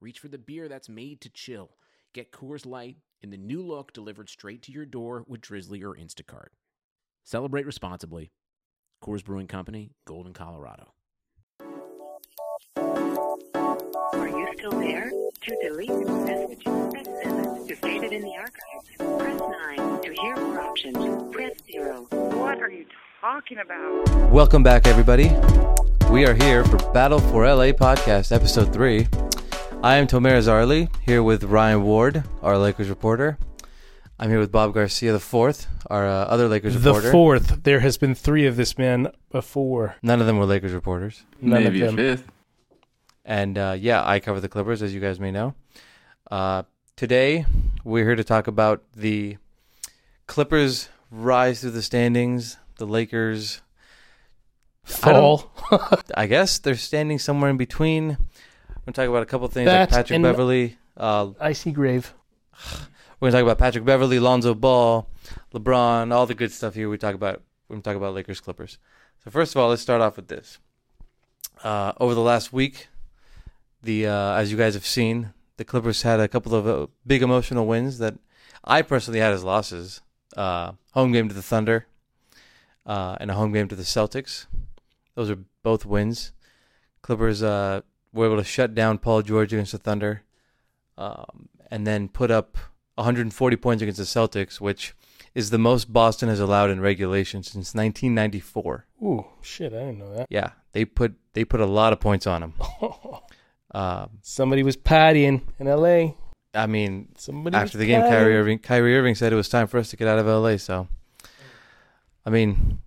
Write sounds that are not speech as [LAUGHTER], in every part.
reach for the beer that's made to chill. Get Coors Light in the new look delivered straight to your door with Drizly or Instacart. Celebrate responsibly. Coors Brewing Company, Golden, Colorado. Are you still there? To delete this message, press 7. To save it in the archives, press 9. To hear more options, press 0. What are you talking about? Welcome back, everybody. We are here for Battle for LA podcast, episode three. I am Tomer Azarly, here with Ryan Ward, our Lakers reporter. I'm here with Bob Garcia, the fourth, our uh, other Lakers reporter. The fourth. There has been three of this man before. None of them were Lakers reporters. None Maybe of a them. fifth. And uh, yeah, I cover the Clippers, as you guys may know. Uh, today, we're here to talk about the Clippers' rise through the standings, the Lakers. I Fall. [LAUGHS] I guess they're standing somewhere in between. We're going to talk about a couple things That like Patrick and- Beverley. Uh, Icy grave. we're going to talk about Patrick Beverley, Lonzo Ball, LeBron, all the good stuff here. We talk about we're going to talk about Lakers Clippers. So first of all, let's start off with this. Uh, over the last week, the uh, as you guys have seen, the Clippers had a couple of uh, big emotional wins that I personally had as losses. Uh, home game to the Thunder, uh, and a home game to the Celtics. Those are both wins. Clippers uh, were able to shut down Paul George against the Thunder, um, and then put up 140 points against the Celtics, which is the most Boston has allowed in regulation since 1994. Ooh, shit! I didn't know that. Yeah, they put they put a lot of points on them. [LAUGHS] Um, Somebody was partying in L.A. I mean, Somebody after the game. Kyrie Irving, Kyrie Irving said it was time for us to get out of LA. So, I mean,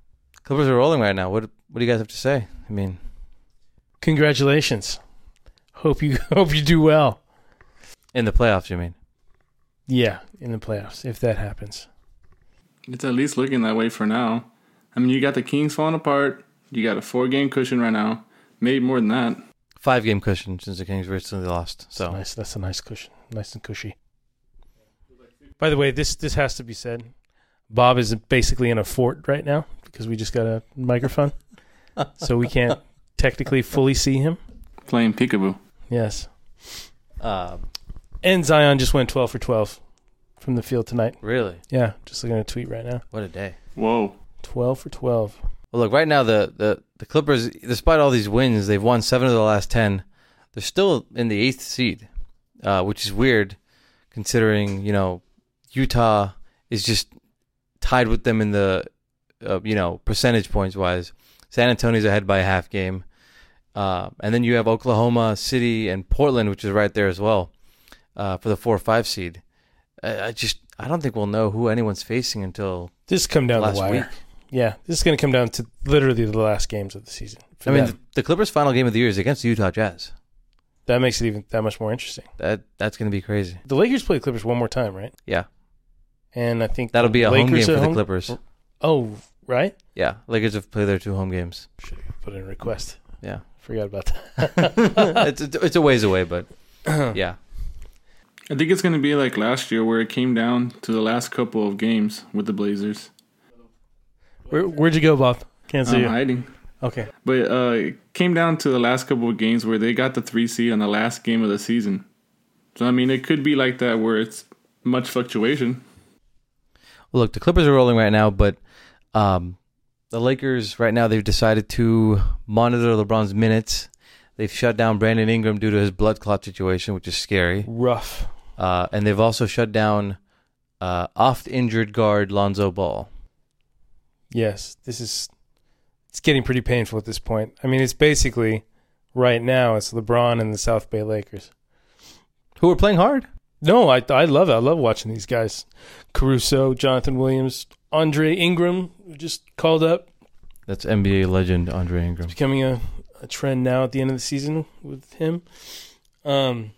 Clippers are rolling right now. What what do you guys have to say? I mean, Congratulations. Hope you [LAUGHS] hope you do well. in the playoffs, you mean? Yeah, in the playoffs if that happens. It's at least looking that way for now. I mean, you got the Kings falling apart. You got a four game cushion right now. Maybe more than that. Five game cushion since the Kings recently lost. So So nice. That's a nice cushion. Nice and cushy. By the way, this this has to be said. Bob is basically in a fort right now because we just got a microphone, so we can't [LAUGHS] technically fully see him. Playing peekaboo. Yes. um, And Zion just went 12 for 12 from the field tonight. really, Yeah, just looking at a tweet right now. what a day. Whoa. 12 for 12. Well, look, right now the, the, the Clippers, despite all these wins, they've won seven of the last ten. They're still in the eighth seed, uh, which is weird, considering you know Utah is just tied with them in the uh, you know percentage points wise. San Antonio's ahead by a half game, uh, and then you have Oklahoma City and Portland, which is right there as well uh, for the four or five seed. I, I just I don't think we'll know who anyone's facing until This come down last the wire. week. Yeah, this is going to come down to literally the last games of the season. I mean, the, the Clippers' final game of the year is against the Utah Jazz. that makes it even that much more interesting. That that's going to be crazy. The Lakers play the Clippers one more time, right? Yeah, And I think that'll be a home game Lakers for at the home- Clippers. Oh, right? Yeah, Lakers have played their two home games. Should put in a request. Yeah, Forgot about that. it's it's it's a ways away, but [CLEARS THROAT] yeah, I think it's going to be like last year where it came down to the last couple of games with the Blazers. Where, where'd you go, Bob? Can't see I'm you. hiding. Okay. But uh, it came down to the last couple of games where they got the three seed on the last game of the season. So, I mean, it could be like that where it's much fluctuation. Well, look, the Clippers are rolling right now, but um, the Lakers right now they've decided to monitor LeBron's minutes. They've shut down Brandon Ingram due to his blood clot situation, which is scary. Rough. Uh, and they've also shut down uh, oft-injured guard Lonzo Ball. Yes, this is. It's getting pretty painful at this point. I mean, it's basically right now it's LeBron and the South Bay Lakers. Who are playing hard? No, I I love it. I love watching these guys. Caruso, Johnathan Williams, Andre Ingram, just called up, That's NBA legend Andre Ingram. becoming a, a trend now at the end of the season with him. Um,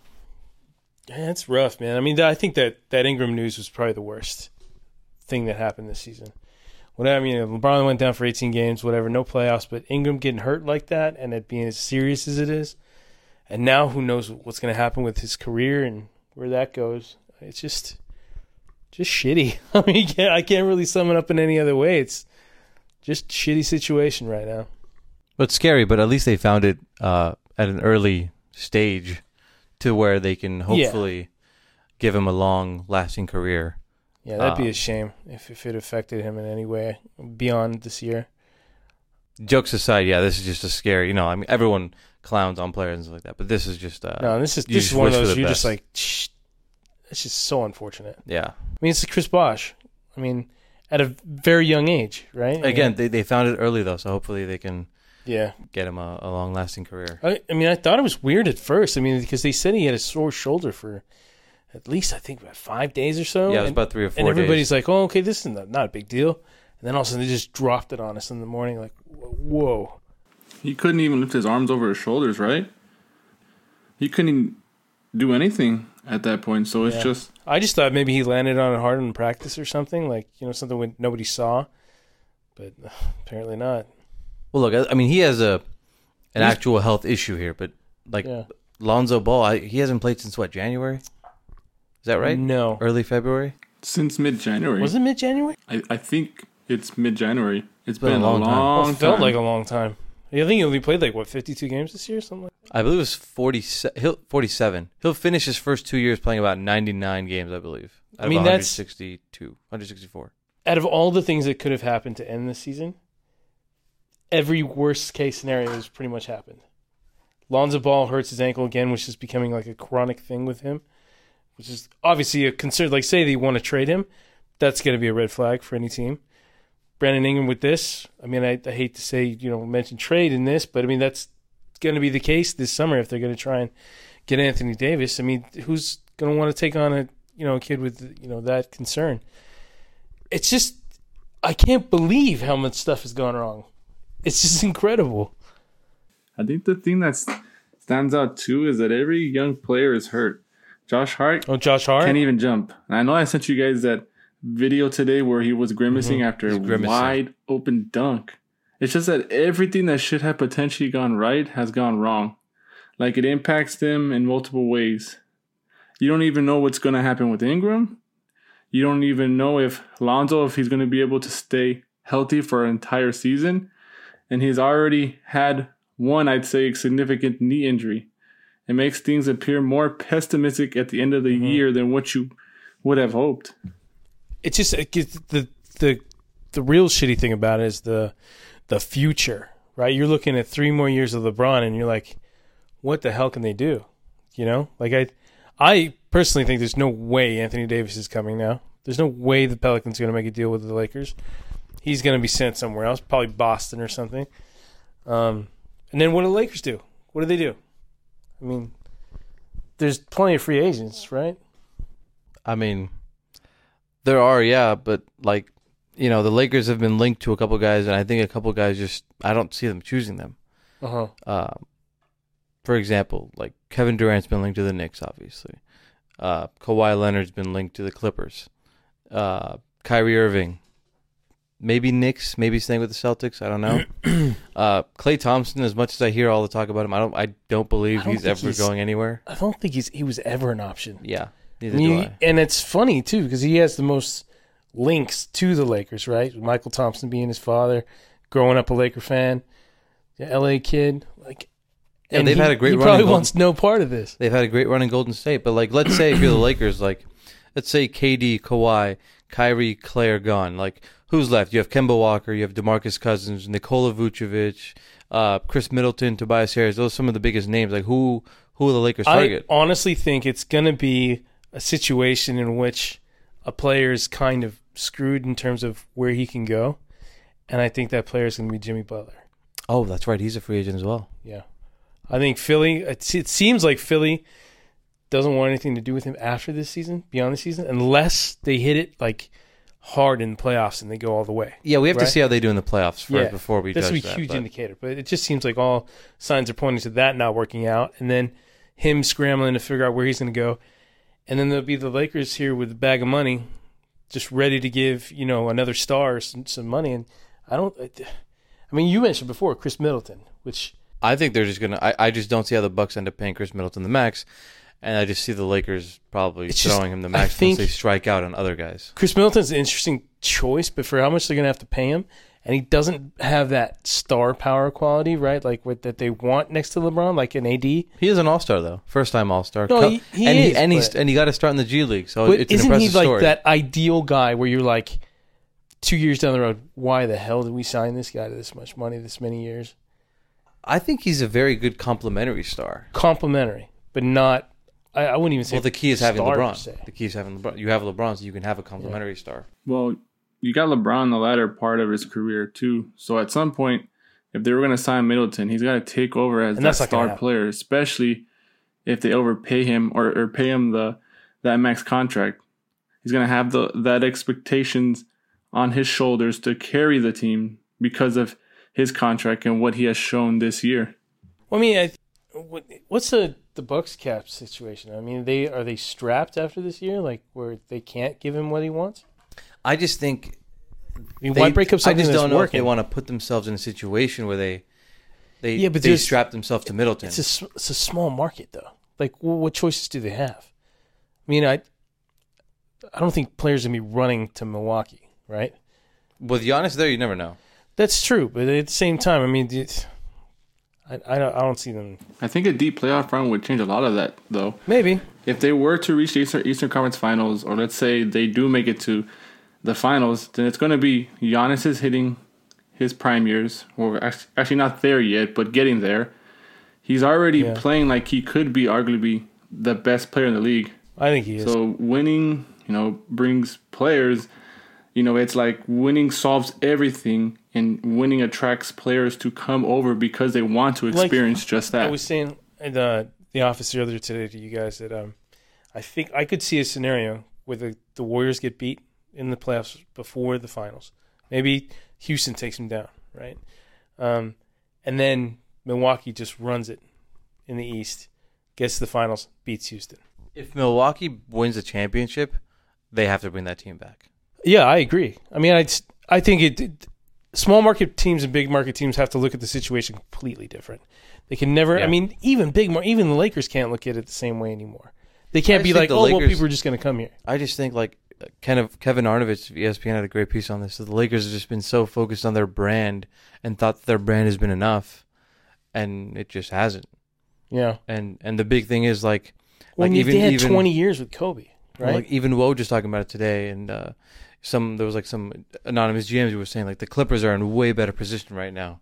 Yeah, it's rough, man. I mean, I think that that Ingram news was probably the worst thing that happened this season. Whatever, I mean, LeBron went down for 18 games, whatever, no playoffs, but Ingram getting hurt like that and it being as serious as it is, and now who knows what's going to happen with his career and where that goes. It's just, just shitty. [LAUGHS] I mean, can't, I can't really sum it up in any other way. It's just shitty situation right now. But it's scary, but at least they found it uh, at an early stage to where they can hopefully give him a long lasting career. Yeah, that'd be Um, a shame if, if it affected him in any way beyond this year. Jokes aside, yeah, this is just a scary. You know, I mean, everyone clowns on players and stuff like that, but this is just. Uh, no, this is this is one of those you're just like, Shh. it's just so unfortunate. yeah. I mean, it's Chris Bosh. I mean, at a very young age, right? I mean, Again, they they found it early though, so hopefully they can yeah. get him a, a long lasting career. I, I mean, I thought it was weird at first. I mean, because they said he had a sore shoulder for at least I think about five days or so. yeah, it was and, about three or four and everybody's days. like, "Oh, okay, this is not, not a big deal." And then all of a sudden, they just dropped it on us in the morning. Like, whoa. He couldn't even lift his arms over his shoulders, right? He couldn't do anything at that point. So it's Yeah. just I just thought maybe he landed on it hard in practice or something, like you know something when nobody saw, but uh, [SIGHS] apparently not. Well, look, I, I mean, he has a an He's- actual health issue here, but like Yeah. Lonzo Ball, I, he hasn't played since what January? Is that right? No, Early February. since mid January. was it mid January? I, I think it's mid January. it's been been, a long a time. long Well, it felt like a long time. I think he only played like what fifty two games this year, or something. like I believe it was 40, he'll, 47. He'll finish his first two years playing about 99 games, I believe. Out I mean, of that's- 162, 164. Out of all the things that could have happened to end this season, every worst case scenario has pretty much happened. Lonzo Ball hurts his ankle again, which is becoming like a chronic thing with him, which is obviously a concern. Like, say they want to trade him, that's going to be a red flag for any team. Brandon Ingram with this, I mean, I, I hate to say, you know, mention trade in this, but I mean, that's going to be the case this summer if they're going to try and get Anthony Davis. I mean, who's going to want to take on a, you know, a kid with, you know, that concern? It's just, I can't believe how much stuff has gone wrong. It's just [LAUGHS] incredible. I think the thing that stands out too is that every young player is hurt. Josh Hart Oh, Josh Hart? can't even jump. And I know I sent you guys that video today where he was grimacing mm-hmm. after He's a wide open dunk. It's just that everything that should have potentially gone right has gone wrong. Like it impacts them in multiple ways. You don't even know what's going to happen with Ingram. You don't even know if Lonzo if he's going to be able to stay healthy for an entire season. And he's already had one, I'd say, significant knee injury. It makes things appear more pessimistic at the end of the mm-hmm. year than what you would have hoped. It's just it the the the real shitty thing about it is the the future, right? You're looking at three more years of LeBron, and you're like, what the hell can they do? You know, like I, I personally think there's no way Anthony Davis is coming now. There's no way the Pelicans are going to make a deal with the Lakers. He's going to be sent somewhere else, probably Boston or something. Um, and then what do the Lakers do? What do they do? I mean, there's plenty of free agents, right? I mean, there are, yeah, but like, you know, the Lakers have been linked to a couple guys, and I think a couple guys just, I don't see them choosing them. Uh huh. Uh, for example, like Kevin Durant's been linked to the Knicks, obviously. Uh, Kawhi Leonard's been linked to the Clippers. Uh, Kyrie Irving, maybe Knicks, maybe staying with the Celtics. I don't know. [CLEARS THROAT] uh, Klay Thompson, as much as I hear all the talk about him, I don't, I don't believe I don't he's ever he's- going anywhere. I don't think he's he was ever an option. Yeah, neither I do he- I. and it's funny too because he has the most links to the Lakers, right? Mychal Thompson being his father, growing up a Laker fan, the L.A. kid, like. Yeah, and they've he- had a great He run probably Golden- wants no part of this. They've had a great run in Golden State, but like, let's say if you're the Lakers, like, let's say KD, Kawhi, Kyrie, Klay are gone. Like, who's left? You have Kemba Walker, you have DeMarcus Cousins, Nikola Vucevic, uh, Khris Middleton, Tobias Harris. Those are some of the biggest names. Like, who who will the Lakers I target? honestly think it's going to be a situation in which a player is kind of screwed in terms of where he can go, and I think that player is going to be Jimmy Butler. oh, that's right. He's a free agent as well. Yeah. I think Philly, it, it seems like Philly doesn't want anything to do with him after this season, beyond the season, unless they hit it like hard in the playoffs and they go all the way. Yeah, we have to see how they do in the playoffs first Yeah, before we This would be a huge but- indicator, but it just seems like all signs are pointing to that not working out, and then him scrambling to figure out where he's going to go. And then there'll be the Lakers here with a bag of money, just ready to give you know another star some, some money. And I don't. I mean, you mentioned before Khris Middleton, which I think they're just gonna. I, I just don't see how the Bucks end up paying Khris Middleton the max, and I just see the Lakers probably It's just- throwing him the max once they strike out on other guys. Khris Middleton's an interesting choice, but for how much they're going to have to pay him, and he doesn't have that star power quality, right? Like what that they want next to LeBron, like an AD. He is an All Star though, first time All Star. No, he- he and is, he and he's but- and he got to start in the G League, so But it's an isn't he impressive like story. that ideal guy where you're like, two years down the road, why the hell did we sign this guy to this much money, this many years? I think he's a very good complementary star. Complimentary, but not. I, I wouldn't even say. Well, the key is having star per LeBron. The key is having LeBron. You have LeBron, so you can have a complementary star. Well, you got LeBron in the latter part of his career too. So at some point, if they were going to sign Middleton, he's got to take over as that that's not gonna star player, especially if they overpay him or, or pay him the that max contract. He's going to have the that expectations on his shoulders to carry the team because of his contract and what he has shown this year. Well, I mean, I, what, what's the the Bucks cap situation? I mean, they are they strapped after this year, like where they can't give him what he wants? I just think I mean, they, why break up something I just that's don't know if they want to put themselves in a situation where they they Yeah, but they strap themselves to Middleton. It's a s- it's a small market though. Like, wh- what choices do they have? I mean, I I don't think players are gonna be running to Milwaukee, right? With Giannis there, you never know. That's true, but at the same time, I mean, it's, I I don't I don't see them. I think a deep playoff run would change a lot of that, though. Maybe if they were to reach the Eastern, Eastern Conference Finals, or let's say they do make it to the finals, then it's going to be Giannis is hitting his prime years, or act- actually not there yet, but getting there. He's already Yeah. playing like he could be arguably the best player in the league. I think he is. So winning, you know, brings players. You know, it's like winning solves everything, and winning attracts players to come over because they want to Like, experience just that. I was saying in the the office earlier today to you guys that um, I think I could see a scenario where the, the Warriors get beat in the playoffs before the finals. Maybe Houston takes them down, right? Um, and then Milwaukee just runs it in the East, gets to the finals, beats Houston. If Milwaukee wins the championship, they have to bring that team back. Yeah, I agree. I mean, I I think it, it- small market teams and big market teams have to look at the situation completely different. They can never. I mean, even big, even the Lakers can't look at it the same way anymore. They can't be like, oh, the well, people are just going to come here. I just think like kind of Kevin Arnovitz of ESPN had a great piece on this. That the Lakers have just been so focused on their brand and thought that their brand has been enough, and it just hasn't. Yeah. And and the big thing is like When like even they had even 20 years with Kobe, right? Like even Woj just talking about it today, and uh, some there was like some anonymous GMs who were saying like the Clippers are in way better position right now,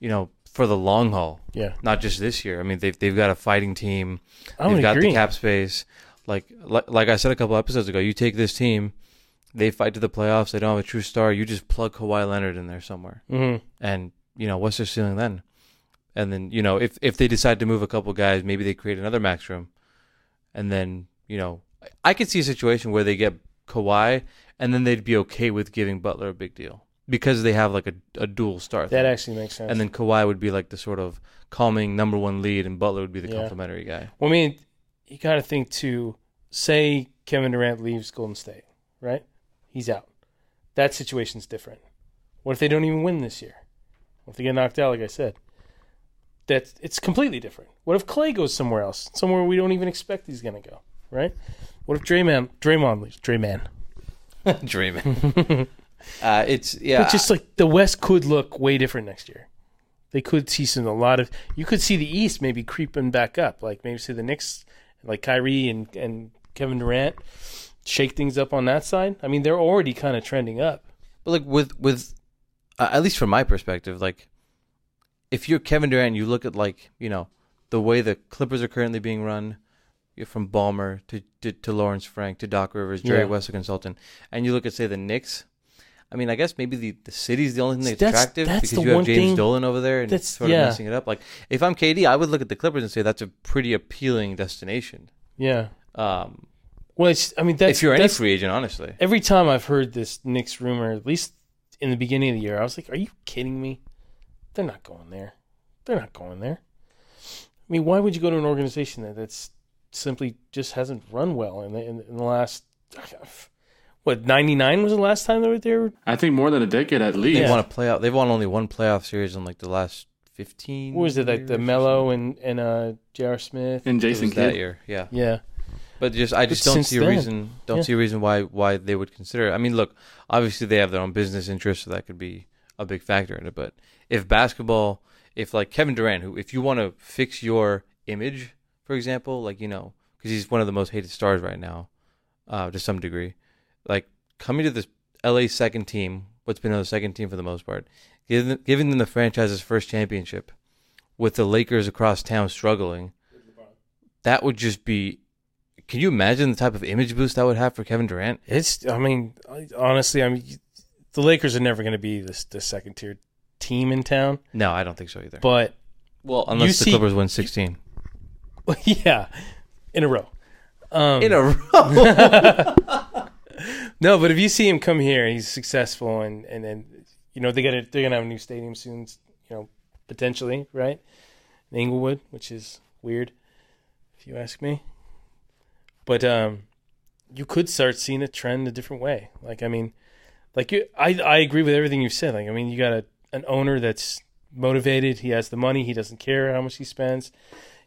you know, for the long haul, yeah. not just this year. I mean, they've they've got a fighting team, I they've got agree. the cap space. Like, like like I said a couple episodes ago, you take this team, they fight to the playoffs. They don't have a true star. You just plug Kawhi Leonard in there somewhere, hmm and you know what's their ceiling then? And then you know if if they decide to move a couple guys, maybe they create another max room, and then you know I could see a situation where they get Kawhi, and then they'd be okay with giving Butler a big deal because they have like a, a dual star. That thing. actually makes sense. and then Kawhi would be like the sort of calming number one lead, and Butler would be the Yeah. complimentary guy. well, I mean, you got to think too. Say Kevin Durant leaves Golden State, right? He's out. That situation's different. What if they don't even win this year? What if they get knocked out, like I said? That's it's completely different. What if Klay goes somewhere else, somewhere we don't even expect he's going to go, right? What if Draymond, Draymond leaves? Draymond. [LAUGHS] Dreaming. [LAUGHS] uh, it's yeah. But just like the West could look way different next year. They could see some a lot of. You could see the East maybe creeping back up, like maybe see the Knicks, like Kyrie and and Kevin Durant, shake things up on that side. I mean, they're already kind of trending up. But like with with uh, at least from my perspective, like if you're Kevin Durant, you look at like you know the way the Clippers are currently being run, you're from Ballmer to, to to Lawrence Frank to Doc Rivers, Jerry Yeah. West, a consultant, and you look at say the Knicks. I mean, I guess maybe the, the city's the only thing that's, That's- attractive that's because you have James thing- Dolan over there and it's sort yeah. of messing it up. Like if I'm KD, I would look at the Clippers and say that's a pretty appealing destination. Yeah. Um, Well, it's. I mean, that's if you're any free agent, honestly. every time I've heard this Knicks rumor, at least in the beginning of the year, I was like, "Are you kidding me? They're not going there. They're not going there." I mean, why would you go to an organization that that's simply just hasn't run well in the, in, in the last. What ninety nine was the last time they were there? I think more than a decade at least. They Yeah. won a playoff. They've won only one playoff series in like the last fifteen. What was it like the Melo and and uh J.R. Smith? And Jason was that year, yeah. Yeah, But just I just But don't see a then, reason. Don't yeah. see a reason why why they would consider. it. I mean, look, obviously they have their own business interests, so that could be a big factor in it. But if basketball, if like Kevin Durant, who if you want to fix your image, for example, like you know, because he's one of the most hated stars right now, uh, to some degree, like coming to this LA second team, what's been the second team for the most part, giving them, giving them the franchise's first championship, with the Lakers across town struggling, that would just be. Can you imagine the type of image boost that would have for Kevin Durant? it's. I mean, honestly, I mean, the Lakers are never going to be this the second tier team in town, No, I don't think so either. but well, unless the see- Clippers win 16 [LAUGHS] yeah, in a row. Um, in a row. [LAUGHS] No, but if you see him come here he's successful, and and then you know they got they're gonna have a new stadium soon, you know, potentially, right? In Inglewood, which is weird, if you ask me. But um, you could start seeing a trend a different way. Like I mean, like you, I I agree with everything you've said. Like I mean, you got a an owner that's motivated. He has the money. He doesn't care how much he spends.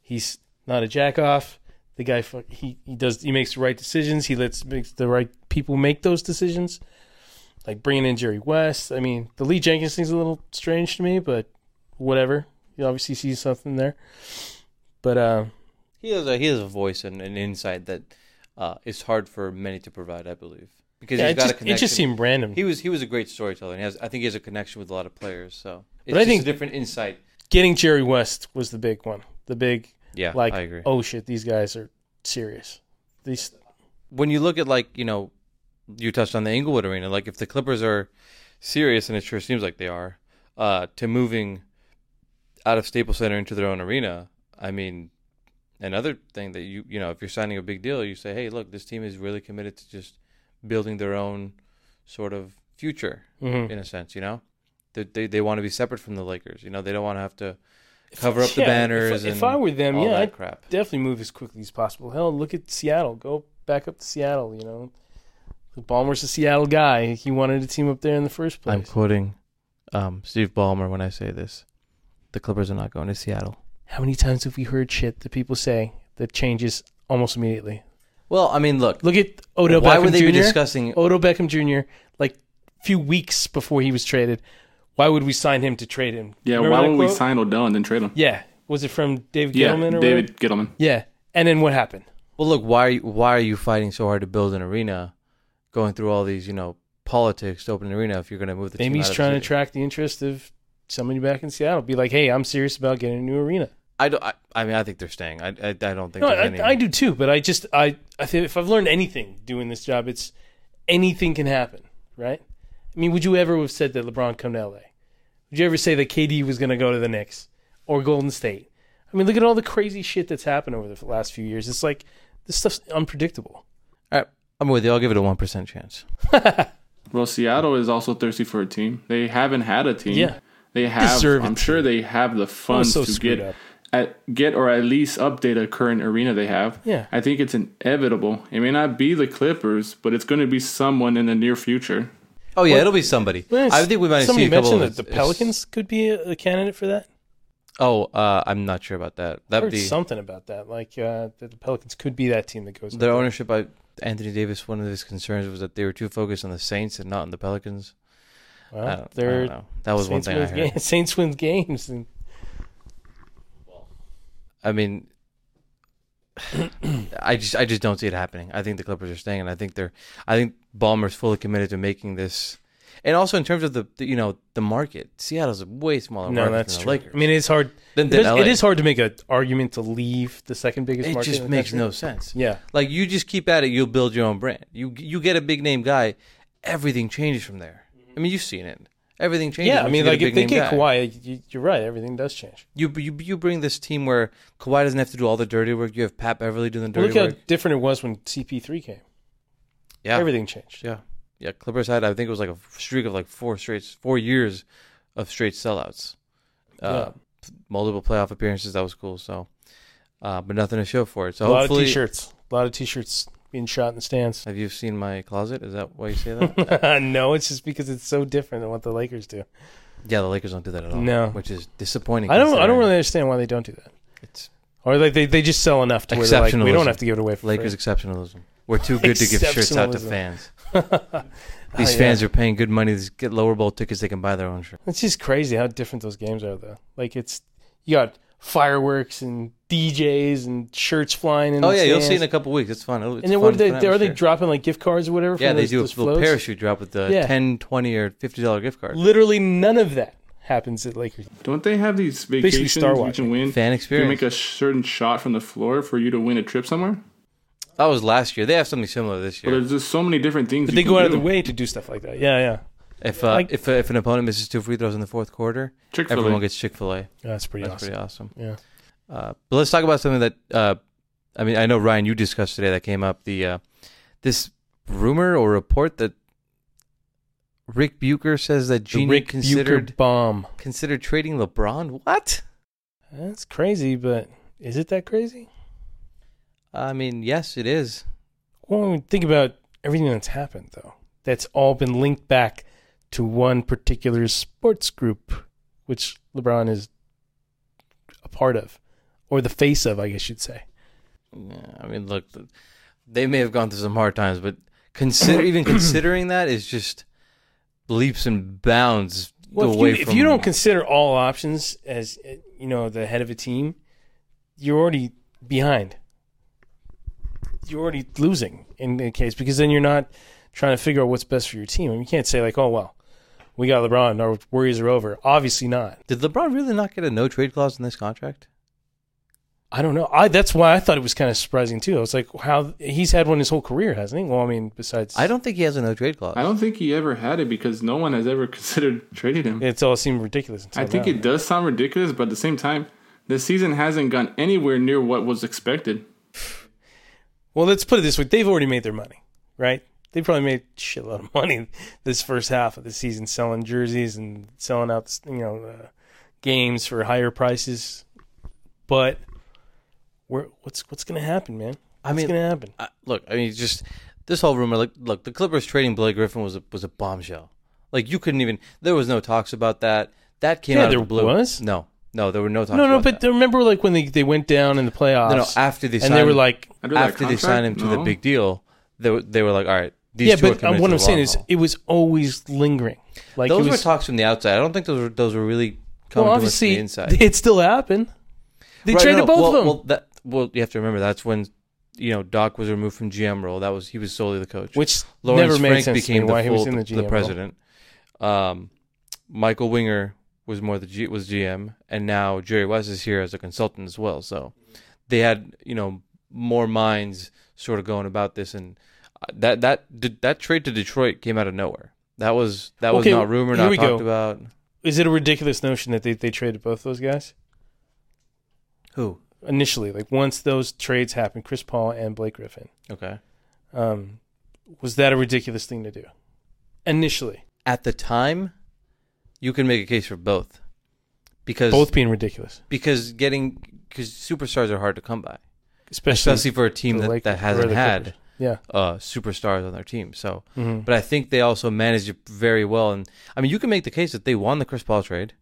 He's not a jack off. The guy, he he does he makes the right decisions. He lets makes the right people make those decisions. Like bringing in Jerry West. I mean, the Lee Jenkins thing's a little strange to me, but whatever. You obviously see something there. But uh, he has a he has a voice and an insight that uh, is hard for many to provide. I believe because yeah, he's got just, a it just seemed random. he was he was a great storyteller. And he has I think he has a connection with a lot of players. So it's But I just think- a different insight. Getting Jerry West was the big one. The big Yeah, like, I agree. oh shit, these guys are serious. These when you look at like you know, you touched on the Inglewood Arena. Like if the Clippers are serious, and it sure seems like they are, uh, to moving out of Staples Center into their own arena. I mean, another thing that you you know, if you're signing a big deal, you say, hey, look, this team is really committed to just building their own sort of future mhm. in a sense. You know, they they, they want to be separate from the Lakers. You know, they don't want to have to cover up the banners. If, and if I were them, all yeah, I'd crap. definitely move as quickly as possible. Hell, look at Seattle. Go back up to Seattle. You know, Ballmer's a Seattle guy. He wanted a team up there in the first place. I'm quoting um, Steve Ballmer when I say this. The Clippers are not going to Seattle. How many times have we heard shit that people say that changes almost immediately? Well, I mean, look. Look at Odell why Beckham would they Jr. be discussing? Odell Beckham Jr. Like a few weeks before he was traded. Why would we sign him to trade him? Yeah, Remember why that would we sign Odell and then trade him? Yeah, was it from David Yeah, Gettleman or David whatever? Gettleman. Yeah, and then what happened? Well, look. Why? Are you, why are you fighting so hard to build an arena, going through all these, you know, politics to open an arena if you're going to move the team Maybe he's out of the trying to attract the interest of somebody back in Seattle. Be like, hey, I'm serious about getting a new arena. I don't. I, I mean, I think they're staying. I. I, I don't think. No, I, any, I do too, but I just I I think if I've learned anything doing this job, it's anything can happen, right? I mean, would you ever have said that LeBron come to LA? Would you ever say that KD was going to go to the Knicks or Golden State? I mean, look at all the crazy shit that's happened over the last few years. It's like this stuff's unpredictable. All right, I'm with you. I'll give it a one percent chance. [LAUGHS] Well, Seattle is also thirsty for a team. They haven't had a team. Yeah. They have. Deserve a I'm sure they have the funds so to get up. at, get or at least update a current arena they have. Yeah. I think it's inevitable. It may not be the Clippers, but it's going to be someone in the near future. Oh yeah, it'll be somebody. Well, I think we might see a couple mentioned that the Pelicans could be a, a candidate for that. Oh, uh, I'm not sure about that. That'd heard be something about that, like uh, that the Pelicans could be that team that goes. their up there. ownership. I, Anthony Davis. One of his concerns was that they were too focused on the Saints and not on the Pelicans. Uh, I Well, don't, they're don't know. That was one Saints thing I heard. [LAUGHS] Saints wins games, and I mean, I just I just don't see it happening. I think the Clippers are staying, and I think they're I think Ballmer's fully committed to making this. And also in terms of the, the you know the market, Seattle's a way smaller no, market that's than the true. Lakers. I mean, it's hard. than, than is, LA. it is hard to make an argument to leave the second biggest market. It market. just makes no sense. Yeah, Like you just keep at it, you'll build your own brand. You you get a big name guy, everything changes from there. Mm-hmm. I mean, you've seen it. Everything changes. yeah. I mean, like if they get guy. Kawhi, you, you're right. Everything does change. you, you you bring this team where Kawhi doesn't have to do all the dirty work. You have Pat Beverley doing the Well, work. look how different it was when CP3 came. Yeah, Everything changed. Yeah, yeah. Clippers had I think it was like a streak of like four straight, four years of straight sellouts. Uh, Multiple playoff appearances. That was cool. So, uh, but nothing to show for it. So a lot of t-shirts. A lot of t-shirts being shot in the stands. have you seen my closet? Is that why you say [LAUGHS] that? no, it's just because it's so different than what the Lakers do. yeah, the Lakers don't do that at all. No. which is disappointing. I don't. I don't really understand why they don't do that. It's Or like they, they just sell enough to where they're like, we don't have to give it away for Lakers free. exceptionalism. We're too good to give shirts out to fans. [LAUGHS] These yeah. Uh, fans are paying good money to get lower bowl tickets. They can buy their own shirt. It's just crazy how different those games are, though. Like it's you got fireworks and DJs and shirts flying in. Oh yeah, you'll see in a couple weeks. It's fun. It's And then what are they? Are they dropping like gift cards or whatever? Yeah, they do a little floats? parachute drop with the Yeah. 10, 20, or fifty dollar gift card. Literally none of that happens at Lakers. Don't they have these Basically vacations Star you watching. can win? Fan You make a certain shot from the floor for you to win a trip somewhere. that was last year. They have something similar this year. But there's just so many different things. But you they can go out of do. their way to do stuff like that. Yeah, yeah. If uh, like- if if an opponent misses two free throws in the fourth quarter, Chick-fil-A. everyone gets Chick Fil A. That's pretty awesome. That's awesome. pretty awesome. Yeah. Uh, but let's talk about something that uh, I mean, I know Ryan, you discussed today that came up the uh, this rumor or report that Rick Bucher says that Jeanie Rick considered Bucher bomb. considered trading LeBron. What? That's crazy, but is it that crazy? I mean, yes, it is. Well, we think about everything that's happened, though, that's all been linked back to one particular sports group, which LeBron is a part of, or the face of, I guess you'd say. Yeah, I mean, look, they may have gone through some hard times, but consider even considering that is just leaps and bounds Well, if away you, from. if you don't consider all options as uh, you know the head of a team, you're already behind. You're already losing in the case because then you're not trying to figure out what's best for your team. I mean, you can't say like, "Oh well, we got LeBron, our worries are over." Obviously not. did LeBron really not get a no trade clause in this contract? I don't know. I that's why I thought it was kind of surprising too. I was like, "How he's had one his whole career, hasn't he?" Well, I mean, besides, I don't think he has a no trade clause. I don't think he ever had it because no one has ever [LAUGHS] considered trading him. It's all seemed ridiculous. Until I think now. it does sound ridiculous, but at the same time, the season hasn't gone anywhere near what was expected. Well, let's put it this way: they've already made their money, right? They probably made a shitload of money this first half of the season, selling jerseys and selling out, you know, uh, games for higher prices. But where, what's what's going to happen, man? I What's mean, going to happen? I, look, I mean, just this whole rumor. Like, look, the Clippers trading Blake Griffin was a, was a bombshell. Like, you couldn't even. There was no talks about that. That came Yeah, out there of the blue. was. No, no, there were no talks. No, no, about but that. remember, like when they, they went down in the playoffs, no, no. After they and signed they were him- like, after they signed him to the big deal, they were, they were like, all right, these yeah, but uh, what I'm saying long is, it was always lingering. Like those it were talks from the outside. I don't think those were those were really coming well, to from the inside. it still happened. They Right, traded no, both well, of them. Well, that well, you have to remember that's when you know Doc was removed from GM role. That was he was solely the coach. which Lawrence never made Frank sense became to me the why he was full- in the GM role. president. Um, Michael Winger was more the G, was GM, and now Jerry West is here as a consultant as well. So they had you know more minds sort of going about this, and uh, that that that trade to Detroit came out of nowhere. That was that was not rumored, not talked go. about. Is it a ridiculous notion that they, they traded both those guys Who? Initially? Like once those trades happened, Chris Paul and Blake Griffin, Okay. um, was that a ridiculous thing to do? Initially, At the time, you can make a case for both, because both being ridiculous, because getting because superstars are hard to come by, especially, especially for a team that, Lakers- that hasn't had yeah. uh, superstars on their team. So, Mhm. but I think they also managed it very well. And I mean, you can make the case that they won the Chris Paul trade.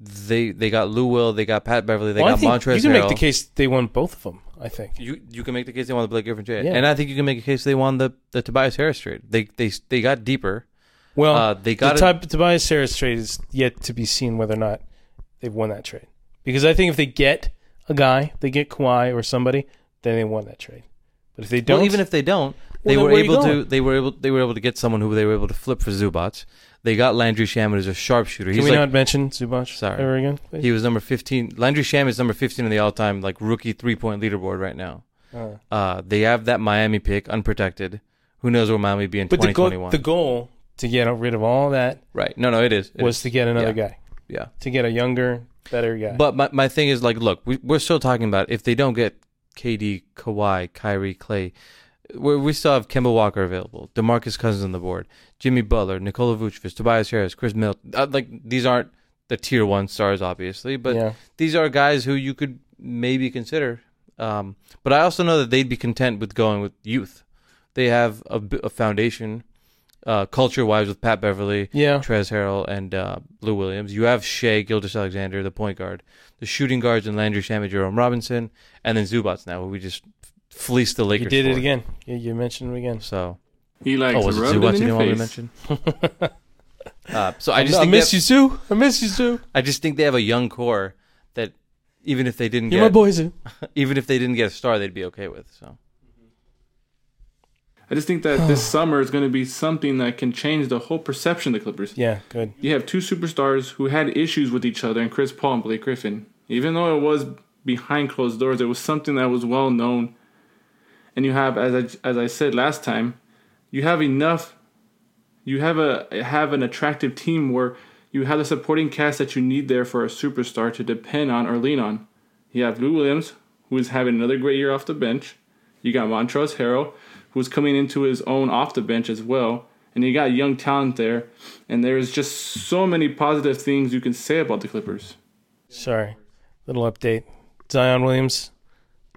They they got Lou Will, they got Pat Beverley, they Well, got Montrezl you can make the case they won both of them. I think. You you can make the case they won the Blake Griffin trade, Yeah. and I think you can make a case they won the, the Tobias Harris trade. They they they got deeper. Well, Uh, they got the Tobias Harris trade is yet to be seen whether or not they've won that trade. Because I think if they get a guy, they get Kawhi or somebody, then they won that trade. But if they don't, Well, even if they don't, they then were able to. They were able. They were able to get someone who they were able to flip for Zubac. They got Landry Shamet as a sharpshooter. can we like not mention Zubac Sorry. ever again? please? he was number fifteen. Landry Shamet is number fifteen in the all-time like rookie three-point leaderboard right now. Uh, Uh, they have that Miami pick unprotected. Who knows where Miami will be in but the twenty goal, the goal to get rid of all that right? No, no, it is. It was is. to get another Yeah. guy, yeah. to get a younger, better guy. But my my thing is like, look, we, we're still talking about if they don't get KD, Kawhi, Kyrie, Klay, we we still have Kemba Walker available, Demarcus Cousins on the board, Jimmy Butler, Nikola Vucevic, Tobias Harris, Khris Middleton. Uh, like these aren't the tier one stars, obviously, but yeah, these are guys who you could maybe consider Um, but I also know that they'd be content with going with youth. They have a, a foundation, uh, culture wise, with Pat Beverley, Yeah. Trez Harrell, and uh, Lou Williams. You have Shai Gilgeous-Alexander, the point guard, the shooting guards, and Landry Shamet, Jerome Robinson, and then Zubac now, who we just fleeced the Lakers. You did it for. again. You, you mentioned it again. So, He likes oh, was it Zubac in you your didn't want to mention? [LAUGHS] uh, so I just I think miss they you, Sue. I miss you, Sue. [LAUGHS] I just think they have a young core that even if they didn't You're my get boy, Sue. [LAUGHS] even if they didn't get a star, they'd be okay with. So I just think that this [SIGHS] summer is going to be something that can change the whole perception of the Clippers. Yeah, good. You have two superstars who had issues with each other, and Chris Paul and Blake Griffin. Even though it was behind closed doors, it was something that was well known. And you have, as I, as I said last time, you have enough. You have a have an attractive team where you have the supporting cast that you need there for a superstar to depend on or lean on. You have Lou Williams, who is having another great year off the bench. You got Montrezl Harrell, who's coming into his own off the bench as well. And you got young talent there. And there's just so many positive things you can say about the Clippers. Sorry. Little update. Zion Williams,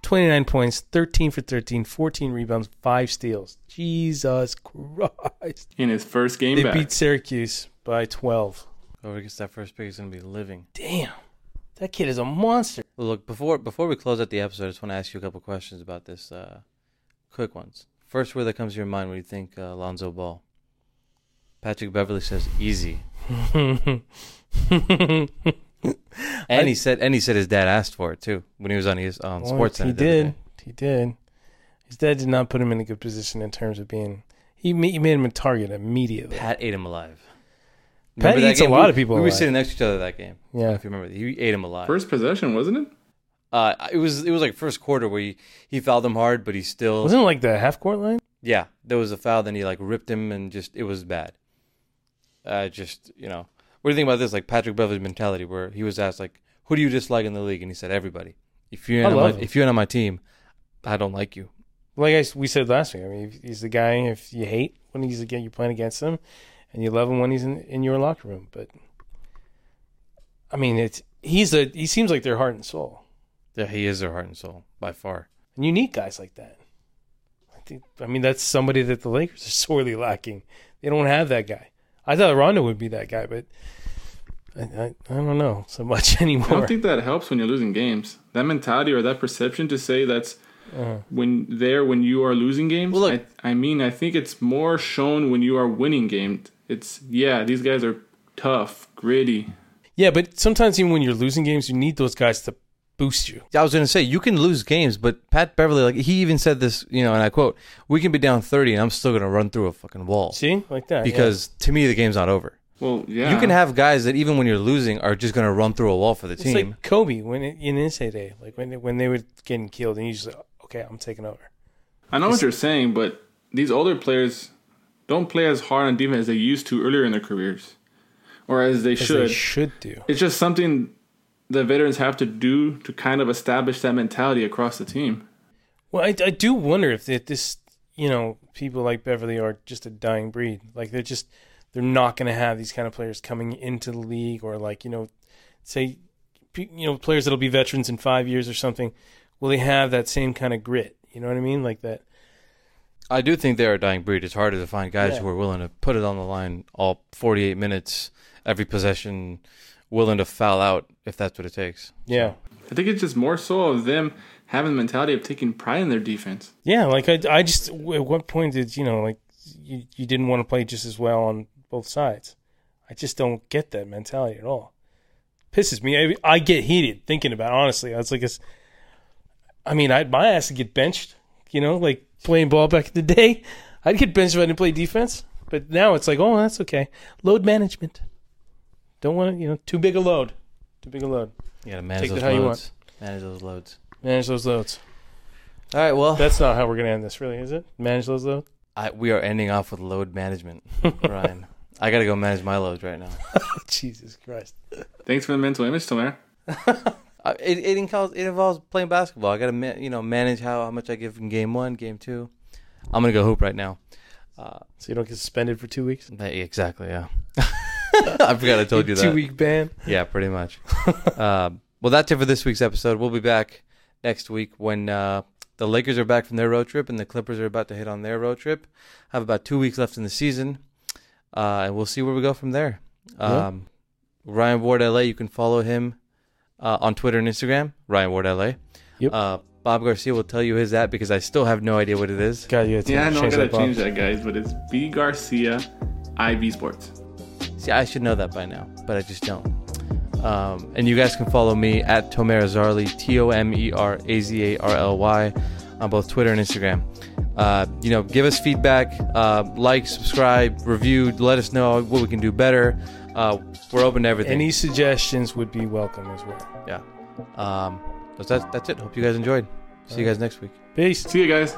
29 points, 13 for 13, 14 rebounds, 5 steals. Jesus Christ. In his first game They back. beat Syracuse by 12. whoever gets that first pick is going to be living. Damn. That kid is a monster. Well, look before before we close out the episode, I just want to ask you a couple questions about this. Uh, quick ones. First word that comes to your mind when you think uh, Lonzo Ball. Patrick Beverley says easy, [LAUGHS] and he said and he said his dad asked for it too when he was on his on Well, Sports He Center. the other did. He did. His dad did not put him in a good position in terms of being. He ma- he made him a target immediately. Pat ate him alive. Pat Remember that eats a lot We- of people We were sitting next to each other that game. Yeah. if you remember, he ate him alive. First possession, wasn't it? Uh, it was it was like first quarter where he, he fouled him hard, but he still Wasn't it like the half court line? yeah. There was a foul, then he like ripped him and just it was bad. Uh, just you know, what do you think about this? Like Patrick Beverley's mentality, where he was asked like, "Who do you dislike in the league?" and he said, "Everybody. If you're on my, him. if you're on my team, I don't like you." Like I we said last week. I mean, he's the guy. If you hate when he's again, you're playing against him, and you love him when he's in, in your locker room. But I mean, it's he's a he seems like their heart and soul. Yeah, he is their heart and soul by far. And you need guys like that. I think. I mean, that's somebody that the Lakers are [LAUGHS] sorely lacking. They don't have that guy. I thought Rondo would be that guy, but I, I, I don't know [LAUGHS] so much [LAUGHS] anymore. I don't think that helps when you're losing games. That mentality or that perception to say that's Uh-huh. when there when you are losing games. Well, look- I, I mean, I think it's more shown when you are winning games. It's yeah, these guys are tough, gritty. Yeah, but sometimes even when you're losing games, you need those guys to boost you. I was gonna say you can lose games, but Pat Beverley, like he even said this, you know, and I quote: "We can be down thirty, and I'm still gonna run through a fucking wall." See, like that. yeah. Because to me, the game's not over. Well, yeah, You can have guys that even when you're losing are just going to run through a wall for the It's team. like Kobe when it, in his heyday, like when they, when they were getting killed, and he's just like, okay, I'm taking over. I know what you're saying, but these older players don't play as hard on defense as they used to earlier in their careers, or as they As should. they should do. It's just something the veterans have to do to kind of establish that mentality across the team. Well, I, I do wonder if that this, you know, people like Beverley are just a dying breed. Like they're just they're not going to have these kind of players coming into the league, or like you know, say, you know, players that'll be veterans in five years or something. Will they have that same kind of grit? You know what I mean? Like that. I do think they're a dying breed. It's harder to find guys Yeah. who are willing to put it on the line all 48 minutes, every possession, willing to foul out if that's what it takes. Yeah. I think it's just more so of them having the mentality of taking pride in their defense. Yeah, like I, I just at what point did you know like you you didn't want to play just as well on both sides? I just don't get that mentality at all. Pisses me. I, I get heated thinking about. It, honestly, I was like, it's, I mean, I my ass would get benched. You know, like playing ball back in the day, I'd get benched if I didn't play defense. But now it's like, oh, that's okay. Load management. Don't want to, you know, too big a load. Too big a load. You got to manage Take those that how you loads. Manage those loads. Manage those loads. All right, well, That's not how we're gonna end this, really, is it? Manage those loads. I, we are ending off with load management, [LAUGHS] Ryan. I got to go manage my loads right now. [LAUGHS] Jesus Christ. Thanks for the mental image, Tomer. [LAUGHS] Uh, it it involves, it involves playing basketball. I got to ma- you know manage how, how much I give in game one, game two. I'm gonna go hoop right now. Uh, So you don't get suspended for two weeks. but- exactly, yeah. [LAUGHS] I forgot I told you that. Two week ban. Yeah, pretty much. uh, well, that's it for this week's episode. We'll be back next week when uh, the Lakers are back from their road trip and the Clippers are about to hit on their road trip. Have about two weeks left in the season, uh, and we'll see where we go from there. Yeah. Um, Ryan Ward LA, you can follow him uh, on Twitter and Instagram. Ryan Ward LA. Yep. Uh, Bob Garcia will tell you his at because I still have no idea what it is. God, you Yeah, I know I change gotta change that, guys, but it's B Garcia, IB Sports. See, I should know that by now, but I just don't. Um, and you guys can follow me at Tomer Azarly, T O M E R A Z A R L Y, on both Twitter and Instagram. Uh, you know, give us feedback, uh, like, subscribe, review, let us know what we can do better. Uh, we're open to everything. Any suggestions would be welcome as well. yeah. Um, so that's, that's it. Hope you guys enjoyed. See you guys next week. Peace. See you guys.